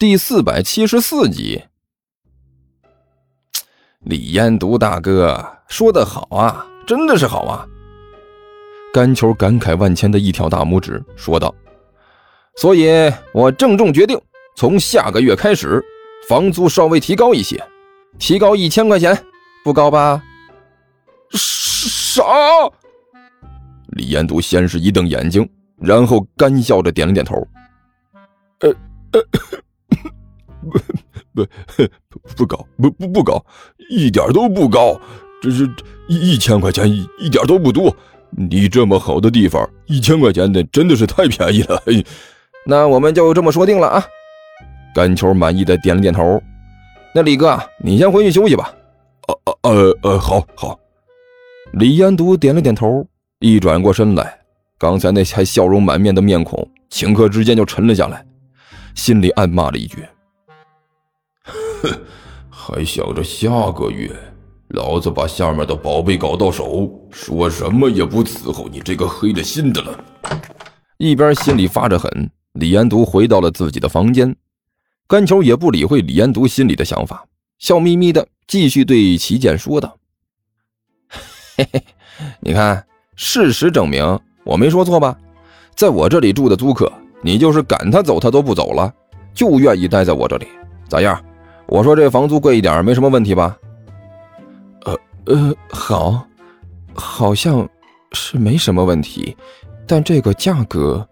第四百七十四集。李彦读大哥说的好啊，真的是好啊！甘球感慨万千的一挑大拇指，说道：“所以我郑重决定，从下个月开始，房租稍微提高一些，提高一千块钱，不高吧？”啥？李彦读先是一瞪眼睛，然后干笑着点了点头。呃 呃。不不 不高，不不不高，一点都不高，这是一一千块钱，一一点都不多。你这么好的地方，一千块钱的真的是太便宜了。那我们就这么说定了啊！甘球满意的点了点头。那李哥，你先回去休息吧。呃呃呃，好好。李彦独点了点头，一转过身来，刚才那还笑容满面的面孔，顷刻之间就沉了下来，心里暗骂了一句。哼，还想着下个月，老子把下面的宝贝搞到手，说什么也不伺候你这个黑了心的了。一边心里发着狠，李延独回到了自己的房间，甘球也不理会李延独心里的想法，笑眯眯的继续对齐健说道：“嘿嘿，你看，事实证明我没说错吧？在我这里住的租客，你就是赶他走，他都不走了，就愿意待在我这里，咋样？”我说这房租贵一点没什么问题吧？呃呃，好，好像是没什么问题，但这个价格……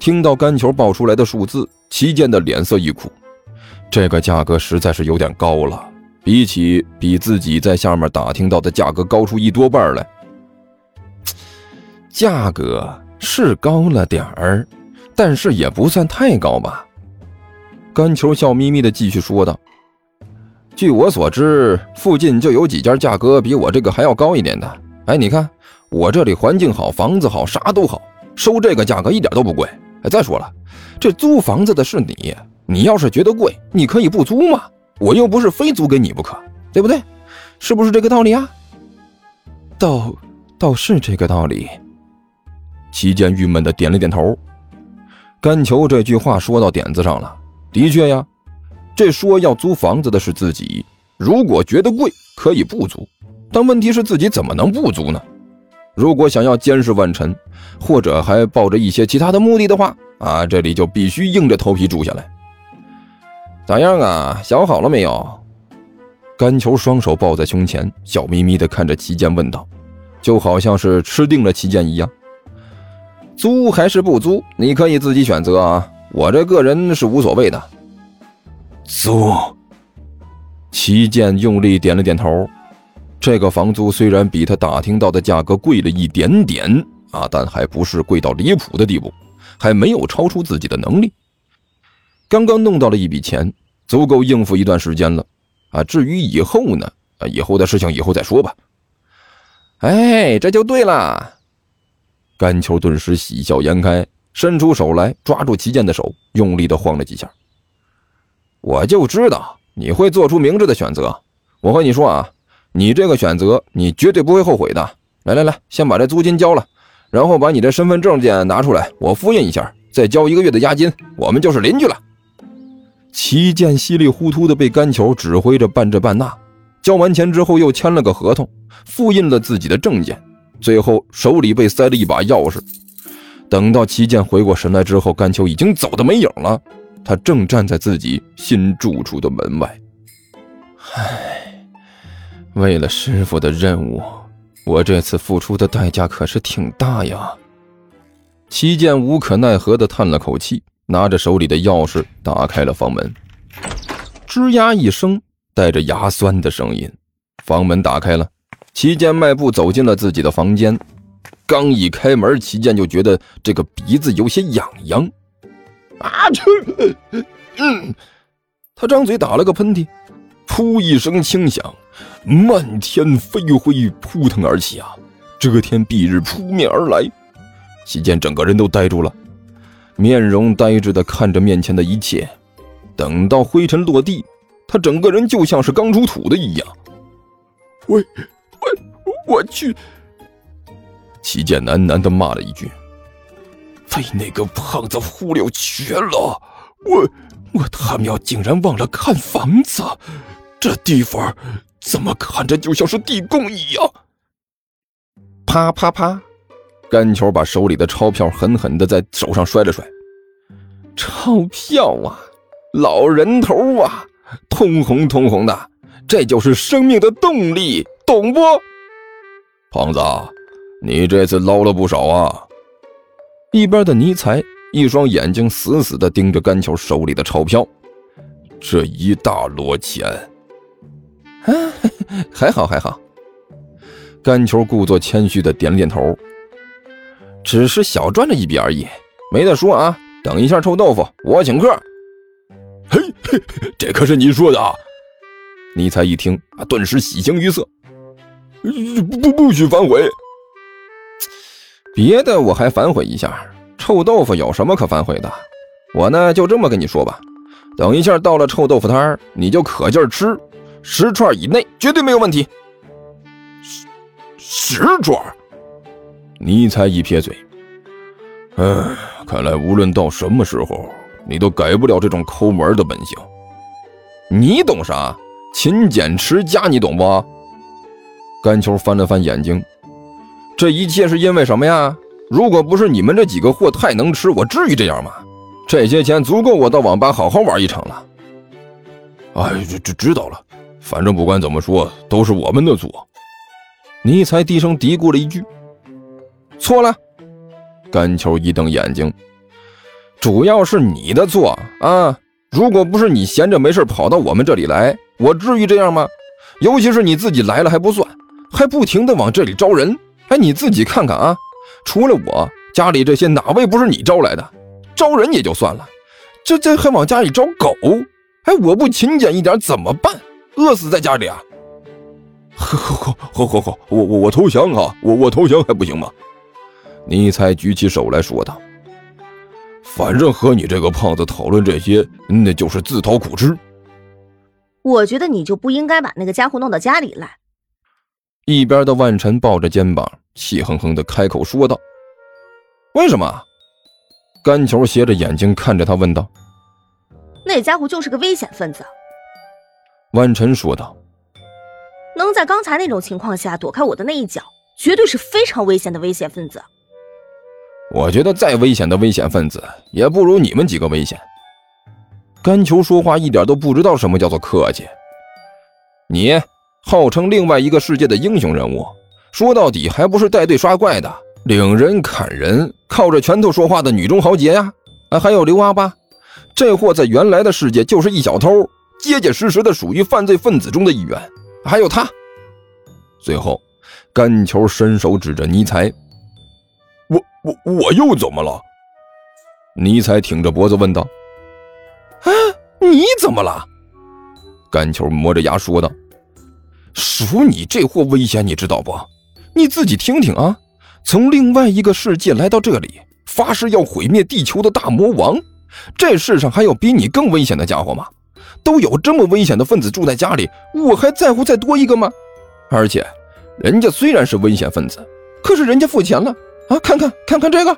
听到甘球报出来的数字，齐健的脸色一苦，这个价格实在是有点高了，比起比自己在下面打听到的价格高出一多半来。价格是高了点儿，但是也不算太高吧。甘球笑眯眯的继续说道：“据我所知，附近就有几家价格比我这个还要高一点的。哎，你看我这里环境好，房子好，啥都好，收这个价格一点都不贵。哎，再说了，这租房子的是你，你要是觉得贵，你可以不租嘛，我又不是非租给你不可，对不对？是不是这个道理啊？倒倒是这个道理。”齐健郁闷的点了点头。甘球这句话说到点子上了。的确呀，这说要租房子的是自己。如果觉得贵，可以不租。但问题是自己怎么能不租呢？如果想要监视万晨，或者还抱着一些其他的目的的话，啊，这里就必须硬着头皮住下来。咋样啊？想好了没有？甘球双手抱在胸前，笑眯眯地看着齐健问道，就好像是吃定了齐健一样。租还是不租？你可以自己选择啊。我这个人是无所谓的，租。齐健用力点了点头。这个房租虽然比他打听到的价格贵了一点点啊，但还不是贵到离谱的地步，还没有超出自己的能力。刚刚弄到了一笔钱，足够应付一段时间了啊。至于以后呢？啊，以后的事情以后再说吧。哎，这就对了。甘秋顿时喜笑颜开。伸出手来抓住齐健的手，用力的晃了几下。我就知道你会做出明智的选择。我和你说啊，你这个选择你绝对不会后悔的。来来来，先把这租金交了，然后把你的身份证件拿出来，我复印一下，再交一个月的押金，我们就是邻居了。齐健稀里糊涂的被甘球指挥着办这办那，交完钱之后又签了个合同，复印了自己的证件，最后手里被塞了一把钥匙。等到齐健回过神来之后，甘秋已经走的没影了。他正站在自己新住处的门外。唉，为了师傅的任务，我这次付出的代价可是挺大呀。齐健无可奈何的叹了口气，拿着手里的钥匙打开了房门。吱呀一声，带着牙酸的声音，房门打开了。齐健迈步走进了自己的房间。刚一开门，齐健就觉得这个鼻子有些痒痒，啊！去，嗯，他张嘴打了个喷嚏，噗一声轻响，漫天飞灰扑腾而起啊！遮天蔽日扑面而来，齐健整个人都呆住了，面容呆滞的看着面前的一切。等到灰尘落地，他整个人就像是刚出土的一样。我，我，我去！齐健喃喃的骂了一句：“被那个胖子忽悠瘸了，我我他喵竟然忘了看房子，这地方怎么看着就像是地宫一样？啪啪啪，甘球把手里的钞票狠狠的在手上摔了摔。钞票啊，老人头啊，通红通红的，这就是生命的动力，懂不？胖子，你这次捞了不少啊！一边的尼才一双眼睛死死的盯着甘球手里的钞票，这一大摞钱，啊，还 好还好。甘球故作谦虚的点了点头，只是小赚了一笔而已，没得说啊。等一下，臭豆腐，我请客。嘿，这可是你说的啊。尼才一听啊，顿时喜形于色。不不不许反悔。别的我还反悔一下，臭豆腐有什么可反悔的？我呢，就这么跟你说吧，等一下到了臭豆腐摊你就可劲儿吃，十串以内绝对没有问题。十十串？尼才一撇嘴。唉，看来无论到什么时候，你都改不了这种抠门的本性。你懂啥？勤俭持家，你懂不？甘球翻了翻眼睛，这一切是因为什么呀？如果不是你们这几个货太能吃，我至于这样吗？这些钱足够我到网吧好好玩一场了。哎，知知知道了，反正不管怎么说，都是我们的错。尼才低声嘀咕了一句：“错了。”甘球一瞪眼睛，主要是你的错啊！如果不是你闲着没事跑到我们这里来，我至于这样吗？尤其是你自己来了还不算，还不停的往这里招人。哎，你自己看看啊，除了我家里这些，哪位不是你招来的？招人也就算了，这这还往家里招狗？哎，我不勤俭一点怎么办？饿死在家里啊！好，好，好，好，好，我我我投降啊！我我投降还不行吗？尼才举起手来说道：“反正和你这个胖子讨论这些，那就是自讨苦吃。我觉得你就不应该把那个家伙弄到家里来。”一边的万晨抱着肩膀，气哼哼的开口说道：“为什么？”甘球斜着眼睛看着他问道：“那家伙就是个危险分子。”万晨说道：“能在刚才那种情况下躲开我的那一脚，绝对是非常危险的危险分子。”我觉得再危险的危险分子也不如你们几个危险。甘球说话一点都不知道什么叫做客气。你号称另外一个世界的英雄人物，说到底还不是带队刷怪的，领人砍人，靠着拳头说话的女中豪杰呀！啊，还有刘阿八，这货在原来的世界就是一小偷，结结实实的属于犯罪分子中的一员。还有他。最后，甘球伸手指着尼才。我我我又怎么了？尼才挺着脖子问道：“啊，你怎么了？”甘球磨着牙说道：“属你这货危险，你知道不？你自己听听啊，从另外一个世界来到这里，发誓要毁灭地球的大魔王，这世上还有比你更危险的家伙吗？都有这么危险的分子住在家里，我还在乎再多一个吗？而且，人家虽然是危险分子，可是人家付钱了。”啊，看看看看这个。